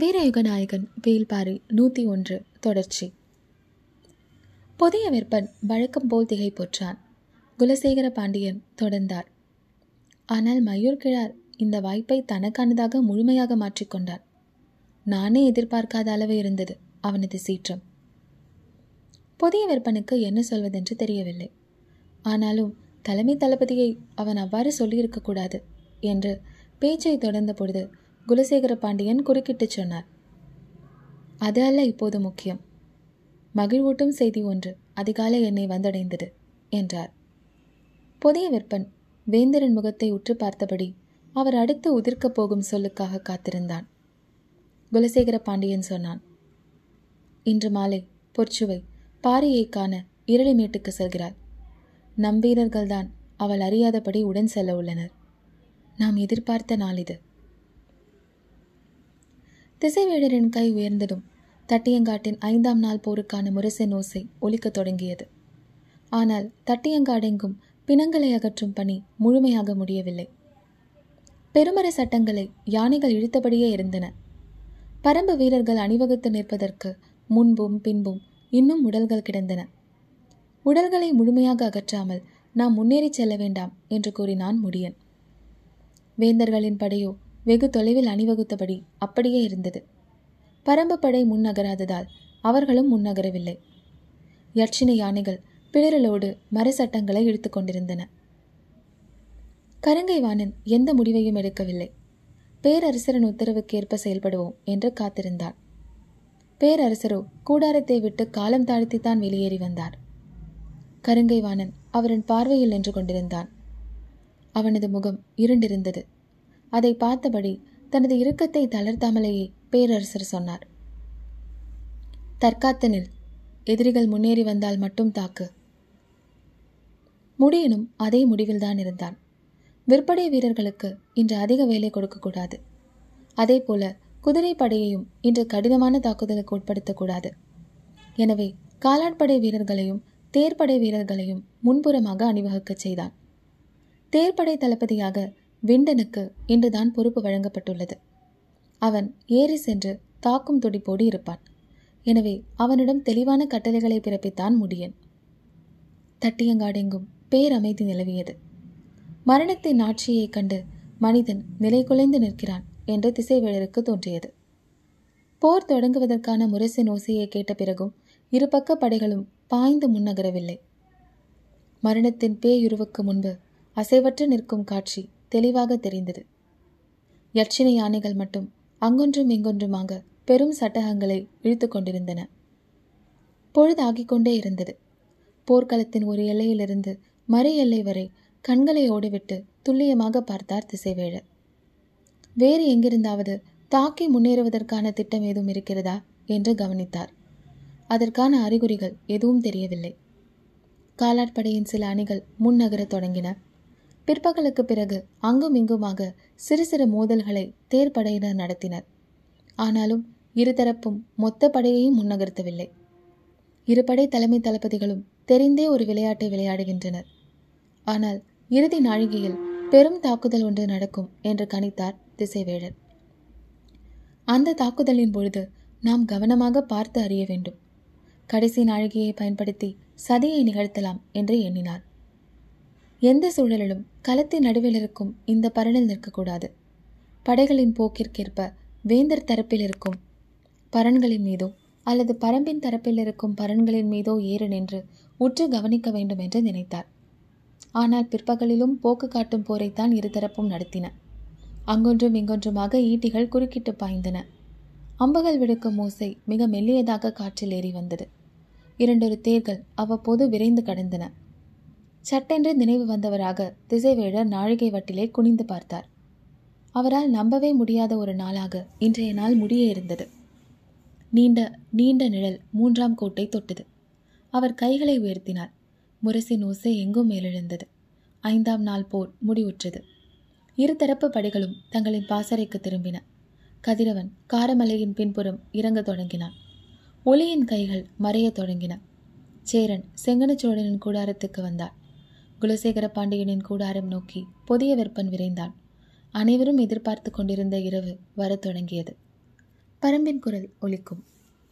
வீரயுகநாயகன் வேல்பாரி நூற்றி ஒன்று தொடர்ச்சி. புதிய விற்பன் வழக்கம் போல் திகைப்புற்றான். குலசேகர பாண்டியன் தொடர்ந்தார். ஆனால் மயூர் கிழார் இந்த வாய்ப்பை தனக்கானதாக முழுமையாக மாற்றிக்கொண்டார் நானே எதிர்பார்க்காத அளவு இருந்தது அவனது சீற்றம். புதிய விற்பனுக்கு என்ன சொல்வதென்று தெரியவில்லை. ஆனாலும் தலைமை தளபதியை அவன் அவ்வாறு சொல்லியிருக்கக்கூடாது என்று பேச்சை தொடர்ந்த பொழுது குலசேகர பாண்டியன் குறுக்கிட்டு சொன்னார். அது அல்ல இப்போது முக்கியம். மகிழ்வூட்டும் செய்தி ஒன்று அதிகாலை என்னை வந்தடைந்தது என்றார். புதிய விற்பன் வேந்தரின் முகத்தை உற்று பார்த்தபடி அவர் அடுத்து உதிர்க்கப் போகும் சொல்லுக்காக காத்திருந்தான். குலசேகர பாண்டியன் சொன்னான் இன்று மாலை பொற்சுவை பாரியை காண இரளிமேட்டுக்கு செல்கிறாள் நம் வீரர்கள்தான் அவள் அறியாதபடி உடன் செல்ல உள்ளனர். நாம் எதிர்பார்த்த நாள் இது. திசைவேடரின் கை உயர்ந்ததும் தட்டியங்காட்டின் ஐந்தாம் நாள் போருக்கான முரசின் ஓசை ஒலிக்கத் தொடங்கியது. ஆனால் தட்டியங்காடெங்கும் பிணங்களை அகற்றும் பணி முழுமையாக முடியவில்லை. பெருமர சட்டங்களை யானைகள் இழுத்தபடியே இருந்தன. பரம்பு வீரர்கள் அணிவகுத்து நிற்பதற்கு முன்பும் பின்பும் இன்னும் உடல்கள் கிடந்தன. உடல்களை முழுமையாக அகற்றாமல் நாம் முன்னேறி செல்ல வேண்டாம் என்று கூறினான் முடியன். வேந்தர்களின் படையோ வெகு தொலைவில் அணிவகுத்தபடி அப்படியே இருந்தது. பரம்புப்படை படை முன்னகராததால் அவர்களும் முன்னகரவில்லை யட்சிணை யானைகள் பிளரலோடு மரச்சட்டங்களை இழுத்து கொண்டிருந்தன. கருங்கை வாணன் எந்த முடிவையும் எடுக்கவில்லை. பேரரசரின் உத்தரவுக்கேற்ப செயல்படுவோம் என்று காத்திருந்தார் பேரரசரோ கூடாரத்தை விட்டு காலம் தாழ்த்தித்தான் வெளியேறி வந்தார். கருங்கை வாணன் அவரின் பார்வையில் நின்று கொண்டிருந்தான். அவனது முகம் இருண்டிருந்தது. அதை பார்த்தபடி தனது இறுக்கத்தை தளர்த்தாமலேயே பேரரசர் சொன்னார். தற்காத்தனில் எதிரிகள் முன்னேறி வந்தால் மட்டும் தாக்கு. முடியனும் அதே முடிவில்தான் இருந்தான். விற்படை வீரர்களுக்கு இன்று அதிக வேலை கொடுக்கக்கூடாது அதே போல குதிரை படையையும் இன்று கடினமான தாக்குதலுக்கு உட்படுத்தக்கூடாது எனவே காலாட்படை வீரர்களையும் தேர்ப்படை வீரர்களையும் முன்புறமாக அணிவகுக்கச் செய்தான். தேர்ப்படை தளபதியாக விண்டனுக்கு இன்றுதான் பொறுப்பு வழங்கப்பட்டுள்ளது. அவன் ஏறி சென்று தாக்கும் துடிப்போடு இருப்பான். எனவே அவனிடம் தெளிவான கட்டளைகளை பிறப்பித்தான் முடியன் தட்டியங்காடெங்கும் பேரமைதி நிலவியது. மரணத்தின் ஆட்சியைக் கண்டு மனிதன் நிலை குலைந்து நிற்கிறான் என்று திசைவேழருக்கு தோன்றியது. போர் தொடங்குவதற்கான முரசின் ஓசையை கேட்ட பிறகும் இருபக்க படைகளும் பாய்ந்து முன்னகரவில்லை. மரணத்தின் பேயுருவுக்கு முன்பு அசைவற்று நிற்கும் காட்சி தெளிவாக தெரிந்தது. யட்சிணை யானைகள் மட்டும் அங்கொன்றும் இங்கொன்றுமாக பெரும் சட்டகங்களை இழுத்து கொண்டிருந்தன. பொழுதாகிக் கொண்டே இருந்தது. போர்க்களத்தின் ஒரு எல்லையிலிருந்து மறு எல்லை வரை கண்களை ஓடிவிட்டு துல்லியமாக பார்த்தார் திசைவேழர் வேறு எங்கிருந்தாவது தாக்கி முன்னேறுவதற்கான திட்டம் ஏதும் இருக்கிறதா? என்று கவனித்தார். அதற்கான அறிகுறிகள் எதுவும் தெரியவில்லை. காலாட்படையின் சில அணிகள் முன்னகரத் தொடங்கின. பிற்பகலுக்கு பிறகு அங்கும் இங்குமாக சிறு சிறு மோதல்களை தேர்ப்படையினர் நடத்தினர். ஆனாலும் இருதரப்பும் மொத்த படையையும் முன்னகர்த்தவில்லை. இருபடை தலைமை தளபதிகளும் தெரிந்தே ஒரு விளையாட்டை விளையாடுகின்றனர். ஆனால் இறுதி நாழிகையில் பெரும் தாக்குதல் ஒன்று நடக்கும் என்று கணித்தார் திசைவேழர். அந்த தாக்குதலின் பொழுது நாம் கவனமாக பார்த்து அறிய வேண்டும். கடைசி நாழிகையை பயன்படுத்தி சதியை நிகழ்த்தலாம் என்று எண்ணினார். எந்த சூழலிலும் களத்தின் நடுவில் இருக்கும் இந்த பரணில் நிற்கக்கூடாது. படைகளின் போக்கிற்கேற்ப வேந்தர் தரப்பில் இருக்கும் பரன்களின் மீதோ அல்லது பரம்பின் தரப்பில் இருக்கும் பரன்களின் மீதோ ஏறு நின்று உற்று கவனிக்க வேண்டும் என்று நினைத்தார். ஆனால் பிற்பகலிலும் போக்கு காட்டும் போரைத்தான் இருதரப்பும் நடத்தின. அங்கொன்றும் இங்கொன்றுமாக ஈட்டிகள் குறுக்கிட்டு பாய்ந்தன. அம்புகள் விடுக்கும் ஓசை மிக மெல்லியதாக காற்றில் ஏறி வந்தது. இரண்டொரு தேர்கள் அவ்வப்போது விரைந்து கடந்தன. சட்டென்று நினைவு வந்தவராக திசைவேழர் நாழிகை வட்டிலே குனிந்து பார்த்தார். அவரால் நம்பவே முடியாத ஒரு நாளாக இன்றைய நாள் முடிய இருந்தது. நீண்ட நீண்ட நிழல் மூன்றாம் கோட்டை தொட்டது. அவர் கைகளை உயர்த்தினார். முரசின் ஓசை எங்கும் மேலெழுந்தது. ஐந்தாம் நாள் போர் முடிவுற்றது. இருதரப்பு படைகளும் தங்களின் பாசறைக்கு திரும்பின. கதிரவன் காரமலையின் பின்புறம் இறங்கத் தொடங்கினான். ஒளியின் கைகள் மறையத் தொடங்கின. சேரன் செங்கனச்சோழனின் கூடாரத்துக்கு வந்தார். குலசேகர பாண்டியனின் கூடாரம் நோக்கி புதிய வெப்பன் விரைந்தான். அனைவரும் எதிர்பார்த்து கொண்டிருந்த இரவு வரத் தொடங்கியது. பரம்பின் குரல் ஒலிக்கும்.